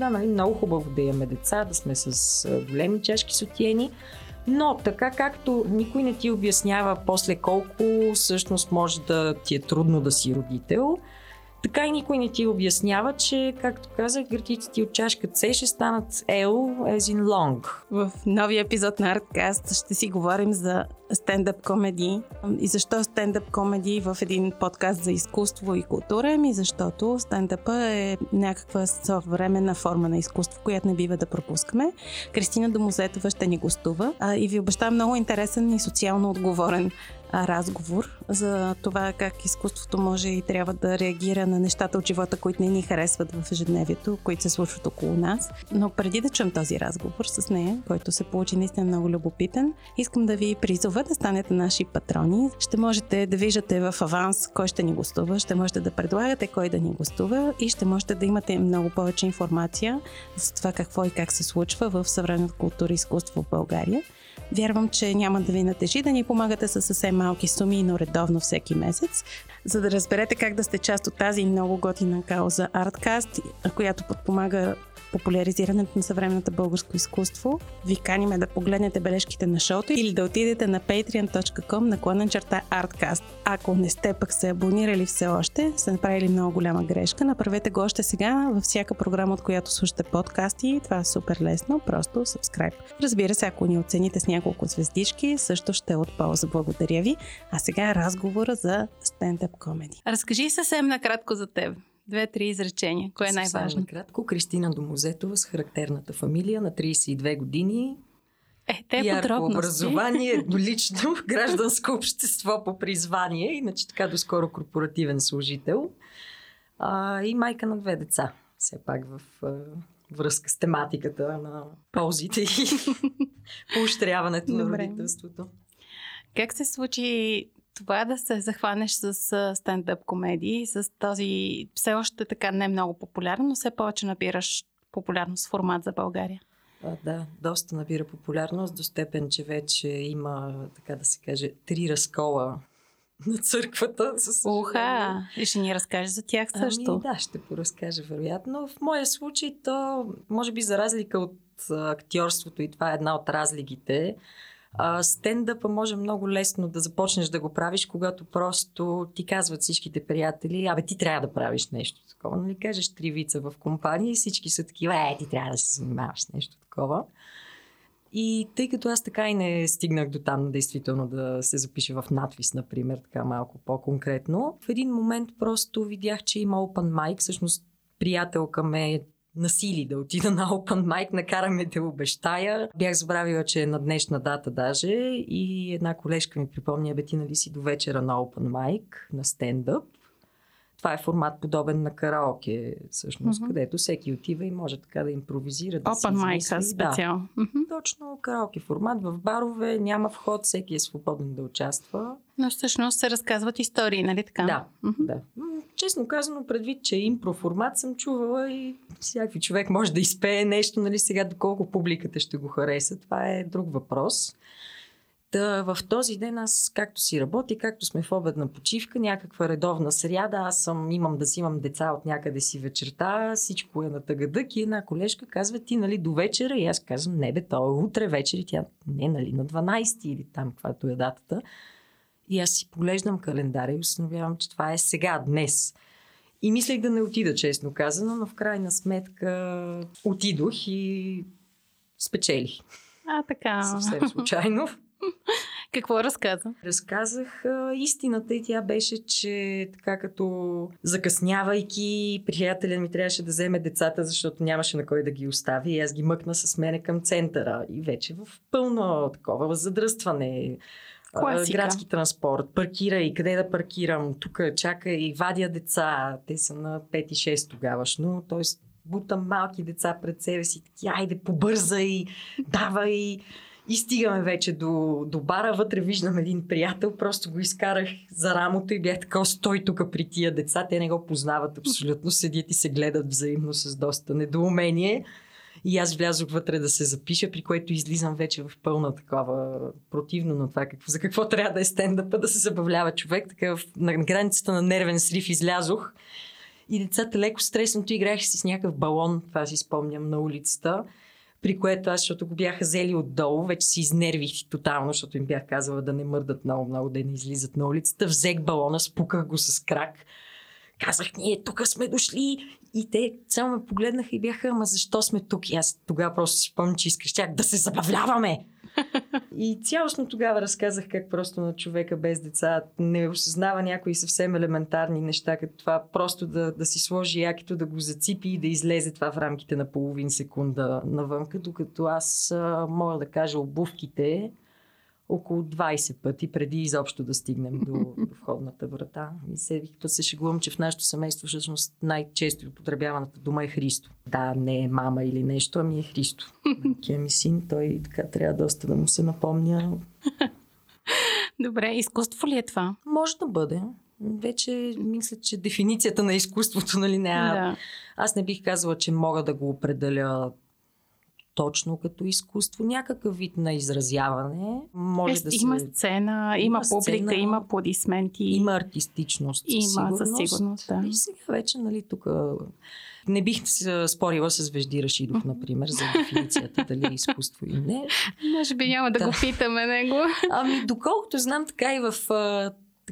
Да, нали, много хубаво да имаме деца, да сме с големи чашки сотиени, но така както никой не ти обяснява после колко всъщност може да ти е трудно да си родител, така и никой не ти обяснява, че, както казах, ти от чашка С ще станат L as in long. В новия епизод на Artcast ще си говорим за стендъп комеди. И защо стендъп комеди в един подкаст за изкуство и култура? Ми защото стендъпа е някаква съвременна форма на изкуство, която не бива да пропускаме. Кристина Домозетова ще ни гостува а, и ви обещава много интересен и социално отговорен разговор за това как изкуството може и трябва да реагира на нещата от живота, които не ни харесват в ежедневието, които се случват около нас. Но преди да чуем този разговор с нея, който се получи наистина много любопитен, искам да ви призова да станете наши патрони. Ще можете да виждате в аванс кой ще ни гостува, ще можете да предлагате кой да ни гостува и ще можете да имате много повече информация за това какво и как се случва в съвременната култура и изкуство в България. Вярвам, че няма да ви натежи да ни помагате с съвсем малки суми, но редовно всеки месец, за да разберете как да сте част от тази много готина кауза Artcast, която подпомага популяризирането на съвременното българско изкуство, ви каниме да погледнете бележките на шоуто или да отидете на patreon.com наклонен черта Artcast. Ако не сте пък се абонирали все още, сте направили много голяма грешка, направете го още сега във всяка програма, от която слушате подкасти. Това е супер лесно, просто subscribe. Разбира се, ако ни оцените с няколко звездички, също ще е от полза. Благодаря ви. А сега разговора за стендъп комеди. Разкажи съвсем накратко за теб. Две-три изречения. Кое е най-важно? Кратко, Кристина Домозетова с характерната фамилия на 32 години. Е, те Ярко образование, лично гражданско общество по призвание, иначе така доскоро корпоративен служител. А, и майка на две деца. Все пак в а, връзка с тематиката на ползите и поощряването на родителството. Как се случи това да се захванеш с стендъп комедии, с този все още така не много популярен, но все повече набираш популярност формат за България? А, да, доста набира популярност до степен, че вече има, така да се каже, три разкола на църквата. Уха! И ще ни разкажеш за тях ами, също. Ами, да, ще поразкажа, вероятно. В моя случай то, може би за разлика от актьорството, и това е една от разликите, а, стендъпа може много лесно да започнеш да го правиш, когато просто ти казват всичките приятели, абе ти трябва да правиш нещо такова. Нали кажеш три вица в компания и всички са такива, е, ти трябва да се занимаваш с нещо такова. И тъй като аз така и не стигнах до там, действително да се запиша в надвис, например, така малко по-конкретно, в един момент просто видях, че има open mic, всъщност приятелка ме насили да отида на Open Mic, накараме да обещая. Бях забравила, че е на днешна дата даже и една колежка ми припомня, бе ти нали си до вечера на Open Mic, на стендъп. Това е формат подобен на караоке, всъщност, mm-hmm. където всеки отива и може така да импровизира. Да Open mic специално. Да. Mm-hmm. Точно караоке формат. В барове няма вход, всеки е свободен да участва. Но всъщност се разказват истории, нали така? Да, mm-hmm. да. Честно казано, предвид, че е импроформат съм чувала и всякакви човек може да изпее нещо, нали сега доколко публиката ще го хареса. Това е друг въпрос. Та в този ден аз както си работя, както сме в обедна почивка, някаква редовна сряда, аз съм, имам да си имам деца от някъде си вечерта, всичко е на тъгадък и една колежка казва ти нали до вечера и аз казвам не бе, то е утре вечер и тя не нали на 12 или там каквато е датата. И аз си поглеждам календаря и установявам, че това е сега, днес. И мислех да не отида, честно казано, но в крайна сметка отидох и спечелих. А, така. Съвсем случайно. Какво разказа? Разказах а, истината и тя беше, че така като закъснявайки, приятеля ми трябваше да вземе децата, защото нямаше на кой да ги остави и аз ги мъкна с мене към центъра и вече в пълно такова задръстване. Класика. градски транспорт, паркира и къде да паркирам, тук чака и вадя деца, те са на 5 и 6 тогавашно, т.е. бутам малки деца пред себе си, таки, айде побързай, давай. И стигаме вече до, до бара, вътре виждам един приятел, просто го изкарах за рамото и бях така, стой тук при тия деца, те не го познават абсолютно, седят и се гледат взаимно с доста недоумение. И аз влязох вътре да се запиша, при което излизам вече в пълна такава противно на това какво, за какво трябва да е стендъпа, да се забавлява човек. Така на границата на нервен срив излязох И децата леко стреснато играеха си с някакъв балон, това си спомням, на улицата. При което аз, защото го бяха взели отдолу, вече си изнервих тотално, защото им бях казала да не мърдат много, много, да не излизат на улицата. Взех балона, спуках го с крак. Казах, ние тук сме дошли. И те само ме погледнаха и бяха, ама защо сме тук? И аз тогава просто си спомням, че искаш да се забавляваме. И цялостно тогава разказах как просто на човека без деца не осъзнава някои съвсем елементарни неща, като това просто да, да си сложи якито, да го заципи и да излезе това в рамките на половин секунда навънка, докато аз мога да кажа обувките около 20 пъти преди изобщо да стигнем до, до входната врата. И седих, като се шегувам, че в нашето семейство всъщност най-често употребяваната дума е Христо. Да, не е мама или нещо, ами е Христо. Кия ми син, той така трябва доста да му се напомня. Добре, изкуство ли е това? Може да бъде. Вече мисля, че дефиницията на изкуството, нали, не. Да. Аз не бих казала, че мога да го определя точно като изкуство, някакъв вид на изразяване. Може е, да има се... сцена, има, има публика, сцена, има аплодисменти. Има артистичност. Има, със сигурност. Да. И сега вече, нали, тук не бих се спорила с Вежди Рашидов, например, за дефиницията дали е изкуство или не. Може би няма да, да го питаме него. Ами, доколкото знам, така и в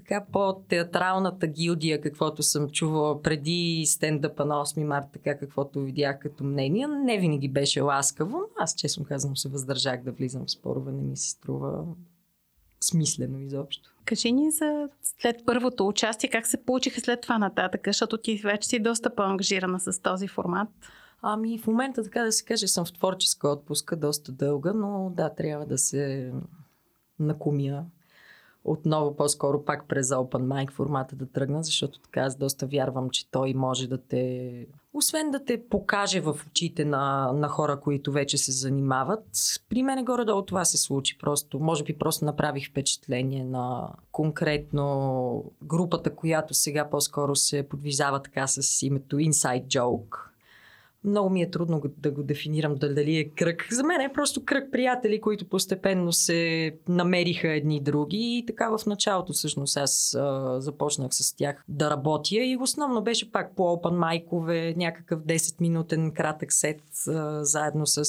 така по-театралната гилдия, каквото съм чувала преди стендъпа на 8 марта, така каквото видях като мнение, не винаги беше ласкаво. Аз, честно казвам, се въздържах да влизам в спорове, не ми се струва смислено изобщо. Кажи ни за след първото участие, как се получиха след това нататък, защото ти вече си доста по-ангажирана с този формат. Ами в момента, така да се каже, съм в творческа отпуска, доста дълга, но да, трябва да се накумя отново по-скоро пак през Open Mic формата да тръгна, защото така аз доста вярвам, че той може да те, освен да те покаже в очите на, на хора, които вече се занимават. При мен горе-долу това се случи просто. Може би просто направих впечатление на конкретно групата, която сега по-скоро се подвизава така с името Inside Joke много ми е трудно да го дефинирам дали е кръг. За мен е просто кръг приятели, които постепенно се намериха едни други и така в началото всъщност аз а, започнах с тях да работя и основно беше пак по опен майкове, някакъв 10-минутен кратък сет а, заедно с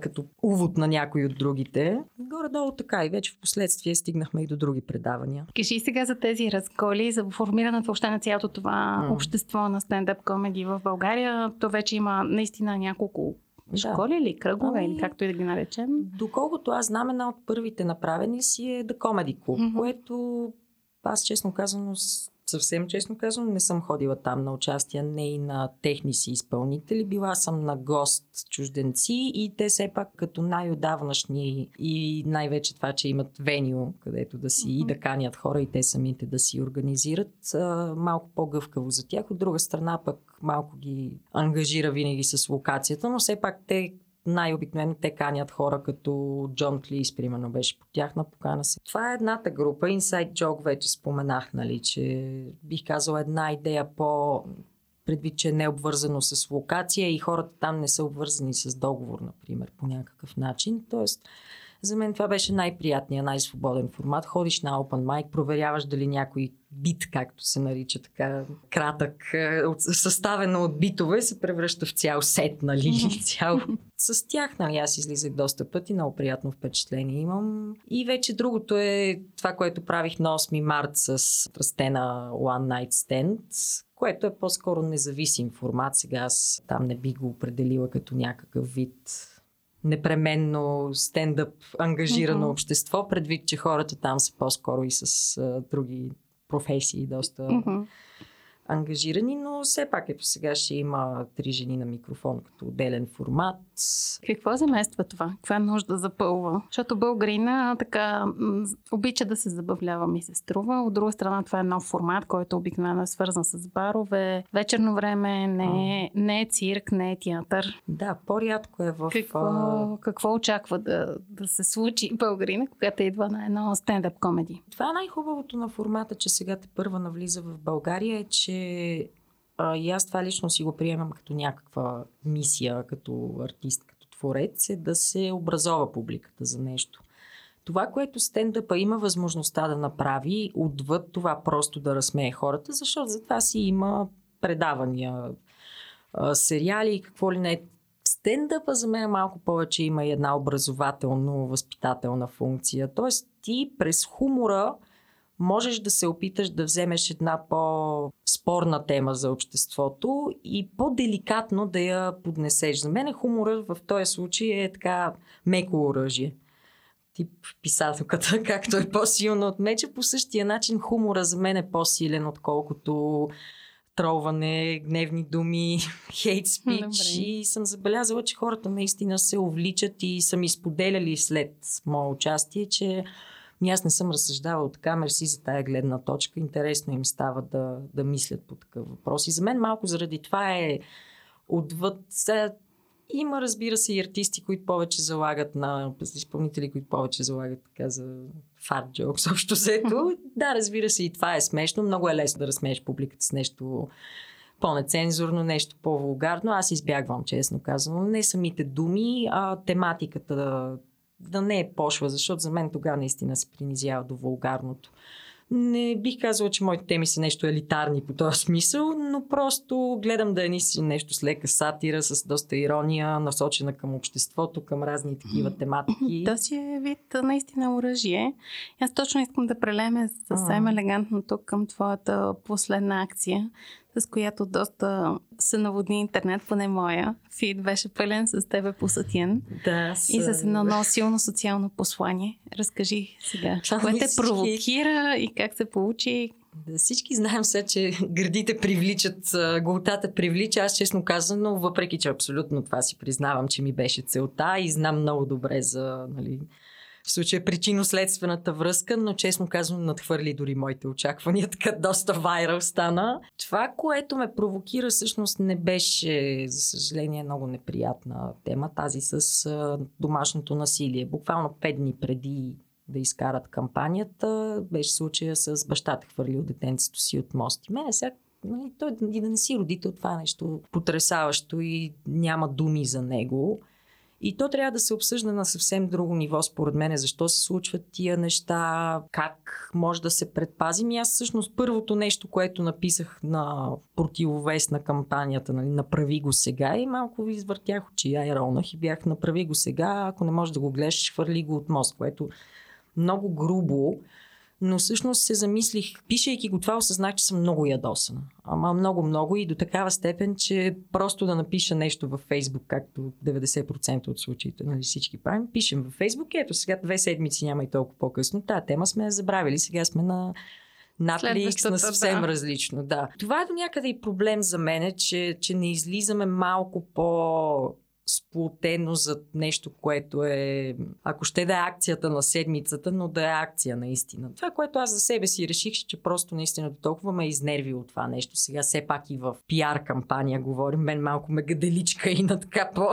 като увод на някои от другите. Горе-долу така и вече в последствие стигнахме и до други предавания. Кажи сега за тези разколи, за формирането въобще на цялото това mm. общество на стендъп комеди в България. То вече има наистина няколко школи да. или кръгове, ами, или както и да ги наречем? Доколкото аз знам, една от първите направени си е The Comedy Club, mm-hmm. което аз честно казано съвсем честно казвам, не съм ходила там на участие, не и на техни си изпълнители. Била съм на гост чужденци и те все пак като най-отдавнашни и най-вече това, че имат венио, където да си mm-hmm. и да канят хора и те самите да си организират, малко по-гъвкаво за тях. От друга страна пък малко ги ангажира винаги с локацията, но все пак те най-обикновено те канят хора като Джон Клис, примерно беше по тяхна покана се. Това е едната група. Inside Joke вече споменах, нали, че бих казал една идея по предвид, че не е обвързано с локация и хората там не са обвързани с договор, например, по някакъв начин. Тоест, за мен това беше най-приятният, най-свободен формат. Ходиш на Open Mic, проверяваш дали някой бит, както се нарича така, кратък, е, съставено от битове, се превръща в цял сет, нали? Цял... С тях, нали, аз излизах доста пъти, много приятно впечатление имам. И вече другото е това, което правих на 8 март с Растена One Night Stand, което е по-скоро независим формат. Сега аз там не би го определила като някакъв вид непременно стендъп ангажирано mm-hmm. общество, предвид, че хората там са по-скоро и с а, други професии доста mm-hmm ангажирани, но все пак ето сега ще има три жени на микрофон като отделен формат. Какво замества това? Каква нужда запълва? Защото българина така обича да се забавлява, ми се струва. От друга страна това е нов формат, който обикновено е свързан с барове. Вечерно време не е, не е цирк, не е театър. Да, по-рядко е в... Какво, какво очаква да, да се случи българина, когато идва на едно стендъп комеди? Това е най-хубавото на формата, че сега те първа навлиза в България е, че а, и аз това лично си го приемам като някаква мисия, като артист, като творец, е да се образова публиката за нещо. Това, което стендъпа има възможността да направи, отвъд това просто да разсмее хората, защото за това си има предавания, сериали и какво ли не. Стендъпа за мен малко повече има една образователно-възпитателна функция. Тоест ти през хумора можеш да се опиташ да вземеш една по-спорна тема за обществото и по-деликатно да я поднесеш. За мен хумора в този случай е така меко оръжие. Тип писателката, както е по-силно от меча, по същия начин хумора за мен е по-силен, отколкото тролване, гневни думи, хейт спич и съм забелязала, че хората наистина се увличат и са ми споделяли след мое участие, че и аз не съм разсъждавал така, мерси за тая гледна точка. Интересно им става да, да мислят по такъв въпрос. И за мен малко заради това е отвъд. Има, разбира се, и артисти, които повече залагат на изпълнители, които повече залагат така за фарт джокс, общо взето. Да, разбира се, и това е смешно. Много е лесно да разсмееш публиката с нещо по-нецензурно, нещо по-вулгарно. Аз избягвам, честно казвам. Не самите думи, а тематиката да не е пошва, защото за мен тогава наистина се принизява до вулгарното. Не бих казала, че моите теми са нещо елитарни по този смисъл, но просто гледам да е нещо с лека сатира, с доста ирония, насочена към обществото, към разни такива тематики. То си е вид наистина оръжие. Аз точно искам да прелеме съвсем елегантно тук към твоята последна акция, с която доста се наводни интернет, поне моя. Фид беше пълен с тебе посътен. Да, с... И с едно много силно социално послание. Разкажи сега, Това кое те всички... провокира и как се получи? Да, всички знаем сега, че градите привличат, голтата привлича. Аз честно казвам, но въпреки, че абсолютно това си признавам, че ми беше целта и знам много добре за нали, в случая причинно-следствената връзка, но честно казвам надхвърли дори моите очаквания, така доста вайрал стана. Това, което ме провокира всъщност не беше, за съжаление, много неприятна тема, тази с домашното насилие. Буквално пет дни преди да изкарат кампанията, беше случая с бащата хвърлил детенцето си от мост. И мене сега нали, той и да не си родител, това е нещо потрясаващо и няма думи за него. И то трябва да се обсъжда на съвсем друго ниво, според мен, защо се случват тия неща, как може да се предпазим. И аз всъщност първото нещо, което написах на противовес на кампанията, нали, направи го сега и малко ви извъртях очи, я и ронах и бях направи го сега, ако не можеш да го гледаш, хвърли го от мост, което много грубо но всъщност се замислих, пишейки го това, осъзнах, че съм много ядосана. Ама много, много и до такава степен, че просто да напиша нещо във Фейсбук, както 90% от случаите, нали всички правим, пишем във Фейсбук, ето сега две седмици няма и толкова по-късно. Та тема сме забравили, сега сме на Netflix на съвсем да. различно. Да. Това е до някъде и проблем за мен, че, че не излизаме малко по сплотено за нещо, което е, ако ще да е акцията на седмицата, но да е акция наистина. Това, което аз за себе си реших, че просто наистина до толкова ме изнерви от това нещо. Сега все пак и в пиар кампания говорим. Мен малко ме гаделичка и на така по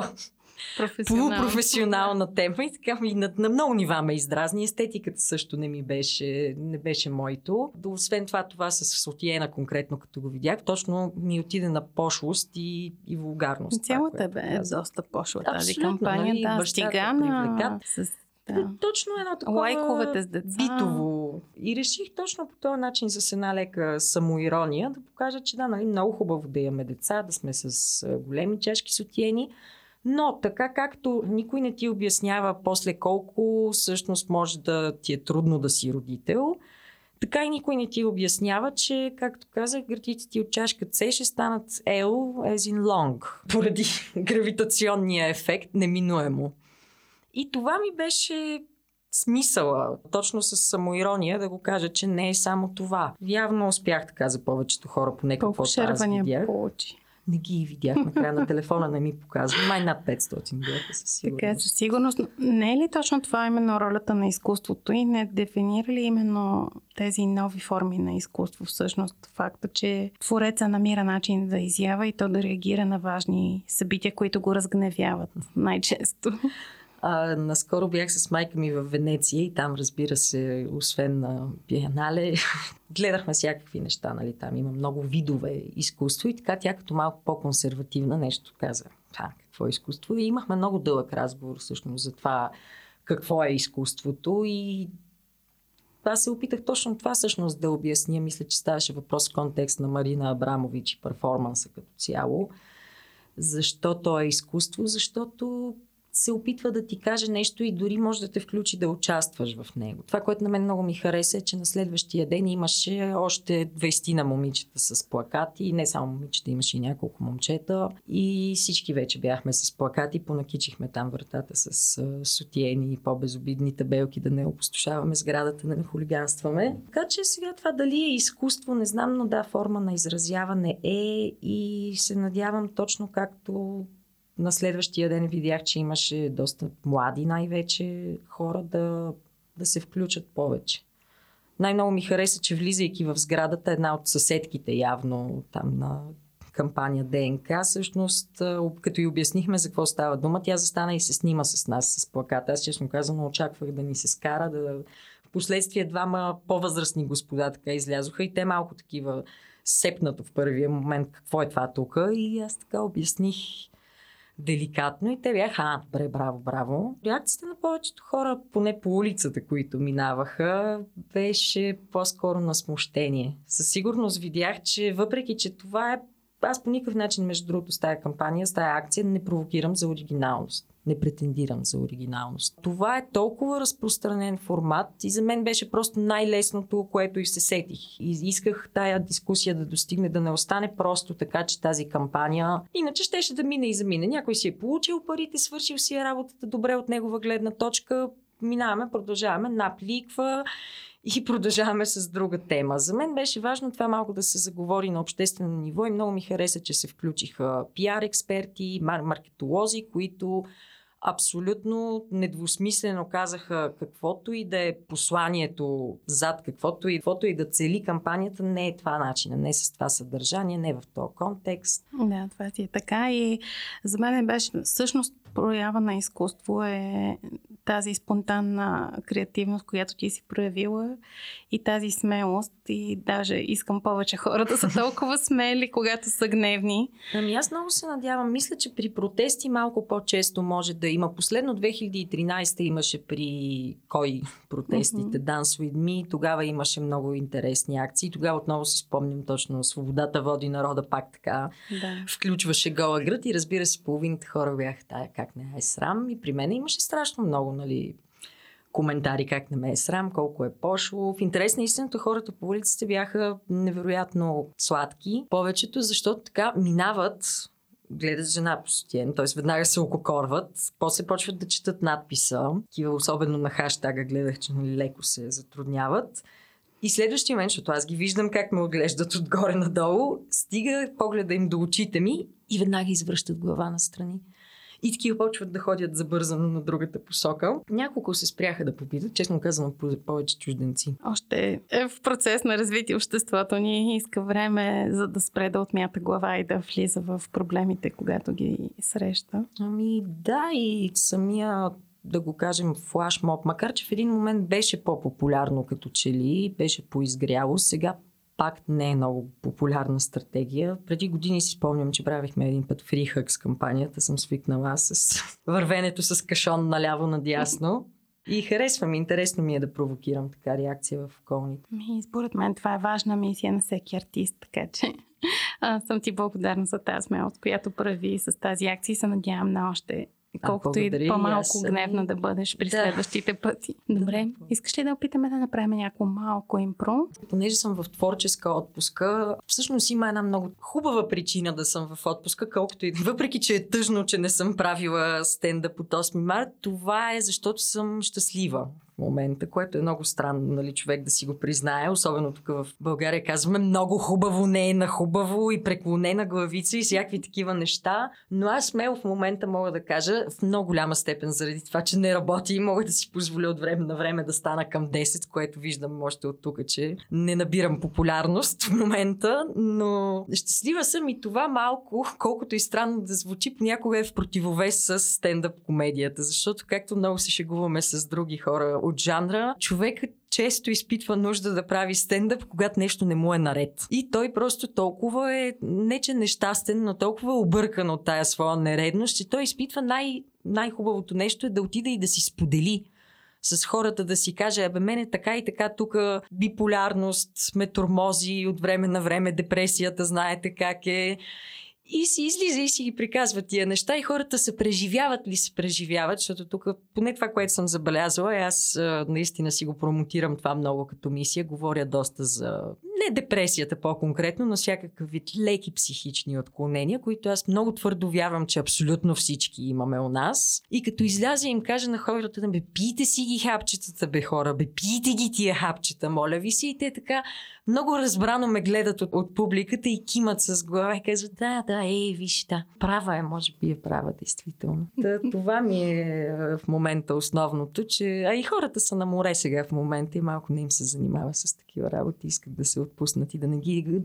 полупрофесионална тема и така и на, на много нива ме издразни. Естетиката също не ми беше, не беше моето. Освен това, това с Сотиена конкретно, като го видях, точно ми отиде на пошлост и, и вулгарност. Цялата бе е доста пошла тази кампания. Нали, да, стига на... С да. Точно едно такова Лайковете с деца. битово. И реших точно по този начин с една лека самоирония да покажа, че да, нали, много хубаво да имаме деца, да сме с големи чашки сотиени, но така както никой не ти обяснява после колко всъщност може да ти е трудно да си родител, така и никой не ти обяснява, че, както казах, градите ти от чашка С ще станат L as in long, поради гравитационния ефект неминуемо. И това ми беше смисъла, точно с самоирония, да го кажа, че не е само това. Явно успях така за повечето хора, поне какво аз видях. Получи не ги видях на края на телефона, не ми показва. Май над 500 бяха със сигурност. Така, със сигурност. Не е ли точно това именно ролята на изкуството и не дефинира ли именно тези нови форми на изкуство всъщност факта, че твореца намира начин да изява и то да реагира на важни събития, които го разгневяват най-често? А, наскоро бях с майка ми в Венеция и там, разбира се, освен на Биенале, гледахме всякакви неща. Нали? Там има много видове изкуство и така тя като малко по-консервативна нещо каза. А, какво е изкуство? И имахме много дълъг разговор всъщност за това какво е изкуството и аз се опитах точно това всъщност да обясня. Мисля, че ставаше въпрос в контекст на Марина Абрамович и перформанса като цяло. Защо то е изкуство? Защото се опитва да ти каже нещо и дори може да те включи да участваш в него. Това, което на мен много ми хареса е, че на следващия ден имаше още 20 на момичета с плакати. Не само момичета, имаше и няколко момчета. И всички вече бяхме с плакати. Понакичихме там вратата с сутиени и по-безобидни табелки, да не опустошаваме сградата, да не хулиганстваме. Така че сега това дали е изкуство, не знам, но да, форма на изразяване е и се надявам точно както на следващия ден видях, че имаше доста млади най-вече хора да, да се включат повече. Най-много ми хареса, че влизайки в сградата, една от съседките явно там на кампания ДНК, всъщност, като и обяснихме за какво става дума, тя застана и се снима с нас с плаката. Аз честно казано очаквах да ни се скара, да... Впоследствие двама по-възрастни господа така излязоха и те малко такива сепнато в първия момент какво е това тук и аз така обясних деликатно и те бяха, а, добре, браво, браво. Реакцията на повечето хора, поне по улицата, които минаваха, беше по-скоро на смущение. Със сигурност видях, че въпреки, че това е аз по никакъв начин, между другото, с тази кампания, с тази акция не провокирам за оригиналност. Не претендирам за оригиналност. Това е толкова разпространен формат и за мен беше просто най-лесното, което и се сетих. И исках тая дискусия да достигне, да не остане просто така, че тази кампания иначе щеше да мине и замине. Някой си е получил парите, свършил си е работата добре от негова гледна точка, минаваме, продължаваме, напликва и продължаваме с друга тема. За мен беше важно това малко да се заговори на обществено ниво и много ми хареса, че се включиха пиар експерти, маркетолози, които абсолютно недвусмислено казаха каквото и да е посланието зад каквото и, каквото и да цели кампанията, не е това начин, не е с това съдържание, не е в този контекст. Да, това си е така и за мен беше всъщност проява на изкуство е тази спонтанна креативност, която ти си проявила и тази смелост. И даже искам повече хора да са толкова смели, когато са гневни. Ами аз много се надявам. Мисля, че при протести малко по-често може да има. Последно 2013 имаше при кой протестите? Mm-hmm. Dance with Me. Тогава имаше много интересни акции. Тогава отново си спомням точно Свободата води народа пак така. Да. Включваше гола град и разбира се, половината хора бяха тая как не е срам. И при мен имаше страшно много нали, коментари как не ме е срам, колко е пошло. В интерес на истината хората по улиците бяха невероятно сладки. Повечето, защото така минават гледат жена по сутиен, т.е. веднага се ококорват, после почват да четат надписа, такива особено на хаштага гледах, че нали, леко се затрудняват. И следващия момент, защото аз ги виждам как ме отглеждат отгоре надолу, стига погледа им до очите ми и веднага извръщат глава настрани и такива почват да ходят забързано на другата посока. Няколко се спряха да попитат, честно казвам, повече чужденци. Още е в процес на развитие обществото ни иска време за да спре да отмята глава и да влиза в проблемите, когато ги среща. Ами да, и самия да го кажем, флашмоб, макар че в един момент беше по-популярно като че ли, беше поизгряло, сега пак не е много популярна стратегия. Преди години си спомням, че правихме един път фрихък с кампанията. Съм свикнала с вървенето с кашон наляво надясно. И харесвам, интересно ми е да провокирам така реакция в околните. Ми, според мен това е важна мисия на всеки артист, така че а, съм ти благодарна за тази смелост, която прави с тази акция и се надявам на още колкото и по-малко аз... гневна да бъдеш при да. следващите пъти. Добре, искаш ли да опитаме да направим някакво малко импро? Понеже съм в творческа отпуска, всъщност има една много хубава причина да съм в отпуска, колкото и въпреки, че е тъжно, че не съм правила стендъп от 8 март, това е защото съм щастлива момента, което е много странно, нали, човек да си го признае, особено тук в България казваме много хубаво, не е на хубаво и преклонена главица и всякакви такива неща, но аз смело в момента мога да кажа в много голяма степен заради това, че не работи и мога да си позволя от време на време да стана към 10, което виждам още от тук, че не набирам популярност в момента, но щастлива съм и това малко, колкото и странно да звучи, понякога е в противовес с стендъп комедията, защото както много се шегуваме с други хора от жанра, човекът често изпитва нужда да прави стендъп, когато нещо не му е наред. И той просто толкова е, не че нещастен, но толкова е объркан от тая своя нередност, че той изпитва най- най-хубавото нещо е да отида и да си сподели с хората да си каже, абе мене така и така тук биполярност, метормози от време на време, депресията, знаете как е. И си излиза и си ги приказва тия неща и хората се преживяват ли се преживяват, защото тук, поне това, което съм забелязала, аз а, наистина си го промотирам това много като мисия, говоря доста за не депресията по-конкретно, но всякакъв вид леки психични отклонения, които аз много твърдо вярвам, че абсолютно всички имаме у нас. И като изляза им кажа на хората, бе, пийте си ги хапчетата, бе хора, бе, пийте ги тия хапчета, моля ви си. И те така много разбрано ме гледат от, от публиката и кимат с глава и казват, да, да, ей, виж, да, права е, може би е права, действително. Да, това ми е в момента основното, че... А и хората са на море сега в момента и малко не им се занимава с такива работи, искат да се отпуснат и да не ги...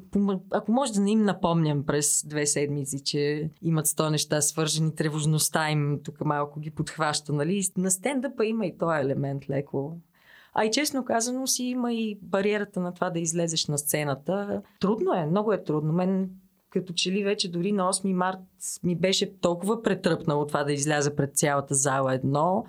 Ако може да не им напомням през две седмици, че имат сто неща свържени, тревожността им тук малко ги подхваща, нали? На стендъпа има и този елемент леко а и честно казано си има и бариерата на това да излезеш на сцената. Трудно е, много е трудно. Мен като че ли вече дори на 8 март ми беше толкова претръпнало това да изляза пред цялата зала едно,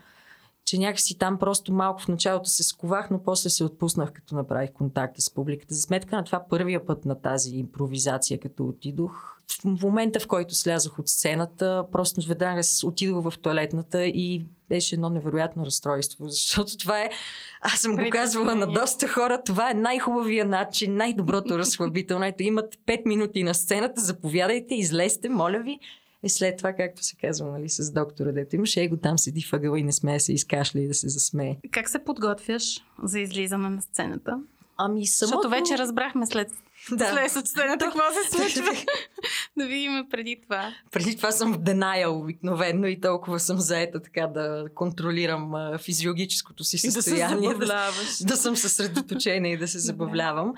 че някакси там просто малко в началото се сковах, но после се отпуснах, като направих контакта с публиката. За сметка на това първия път на тази импровизация, като отидох, в момента в който слязох от сцената, просто веднага отидох в туалетната и беше едно невероятно разстройство, защото това е, аз съм го казвала на доста хора, това е най-хубавия начин, най-доброто разхлабително. Ето имат 5 минути на сцената, заповядайте, излезте, моля ви. И след това, както се казва, нали, с доктора, дето имаш его там седи въгъла и не смее се изкашля и да се засмее. Как се подготвяш за излизане на сцената? Ами самото... Защото вече разбрахме след да. След сцената, какво се случва? да видим преди това. Преди това съм в денайл обикновено и толкова съм заета така да контролирам а, физиологическото си състояние. И да, да, да съм съсредоточена и да се забавлявам.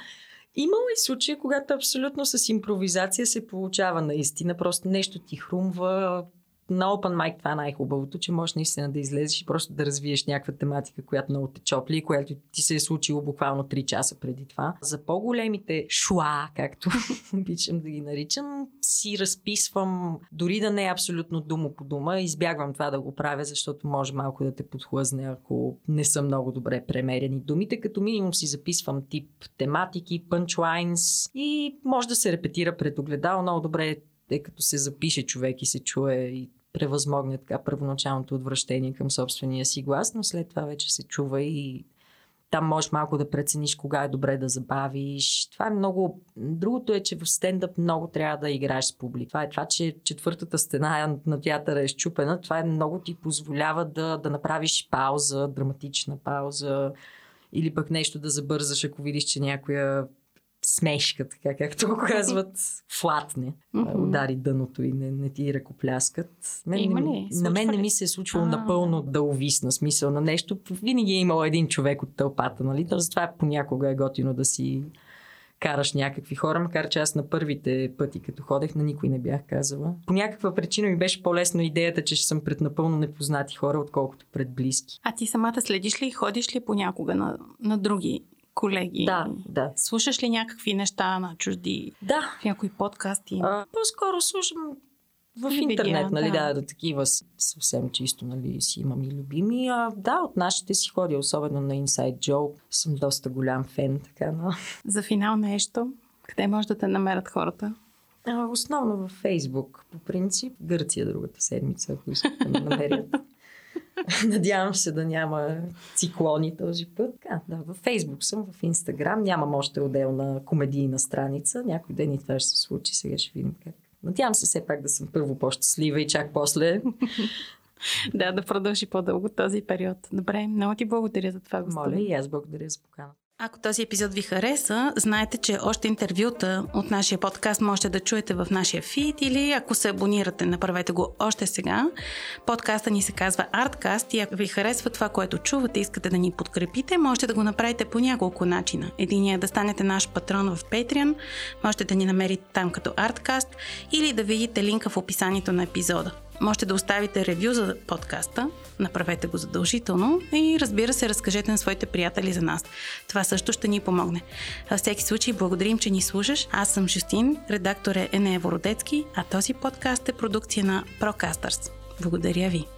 Имало и случаи, когато абсолютно с импровизация се получава наистина. Просто нещо ти хрумва, на Open Mic това е най-хубавото, че можеш наистина да излезеш и просто да развиеш някаква тематика, която много те чопли, която ти се е случило буквално 3 часа преди това. За по-големите шуа, както обичам да ги наричам, си разписвам, дори да не е абсолютно дума по дума, избягвам това да го правя, защото може малко да те подхлъзне, ако не са много добре премерени думите. Като минимум си записвам тип тематики, пънчлайнс и може да се репетира пред огледало. Много добре е като се запише човек и се чуе и превъзмогне така първоначалното отвращение към собствения си глас, но след това вече се чува и там можеш малко да прецениш кога е добре да забавиш. Това е много... Другото е, че в стендъп много трябва да играеш с публика. Това е това, че четвъртата стена на театъра е щупена. Това е много ти позволява да, да направиш пауза, драматична пауза или пък нещо да забързаш, ако видиш, че някоя смешка, така както го казват, флатне, mm-hmm. удари дъното и не, не ти ръкопляскат. Мен, Има ли? На мен не ми се е случвало напълно да увисна смисъл на нещо. Винаги е имал един човек от тълпата, нали? Затова понякога е готино да си караш някакви хора, макар че аз на първите пъти, като ходех, на никой не бях казала. По някаква причина ми беше по-лесно идеята, че ще съм пред напълно непознати хора, отколкото пред близки. А ти самата следиш ли и ходиш ли понякога на, на други колеги? Да, да. Слушаш ли някакви неща на чужди? Да. В някои подкасти? А, по-скоро слушам в интернет, нали, да. да, да, такива съвсем чисто, нали, си имам и любими. А, да, от нашите си ходи, особено на Inside Joke. Съм доста голям фен, така, но... За финал нещо, къде може да те намерят хората? А, основно във Фейсбук, по принцип. Гърция другата седмица, ако искат да ме намерят. Надявам се да няма циклони този път. А, да, във Фейсбук съм, в Инстаграм. Нямам още отделна комедийна страница. Някой ден и това ще се случи. Сега ще видим как. Надявам се все пак да съм първо по-щастлива и чак после. да, да продължи по-дълго този период. Добре, много ти благодаря за това. Моля и аз благодаря за покана. Ако този епизод ви хареса, знаете, че още интервюта от нашия подкаст можете да чуете в нашия фит или ако се абонирате, направете го още сега. Подкаста ни се казва Artcast и ако ви харесва това, което чувате, искате да ни подкрепите, можете да го направите по няколко начина. Единият е да станете наш патрон в Patreon, можете да ни намерите там като Artcast или да видите линка в описанието на епизода. Можете да оставите ревю за подкаста, направете го задължително и разбира се, разкажете на своите приятели за нас. Това също ще ни помогне. Във всеки случай, благодарим, че ни слушаш. Аз съм Жустин, редактор е Енея Вородецки, а този подкаст е продукция на Procasters. Благодаря ви!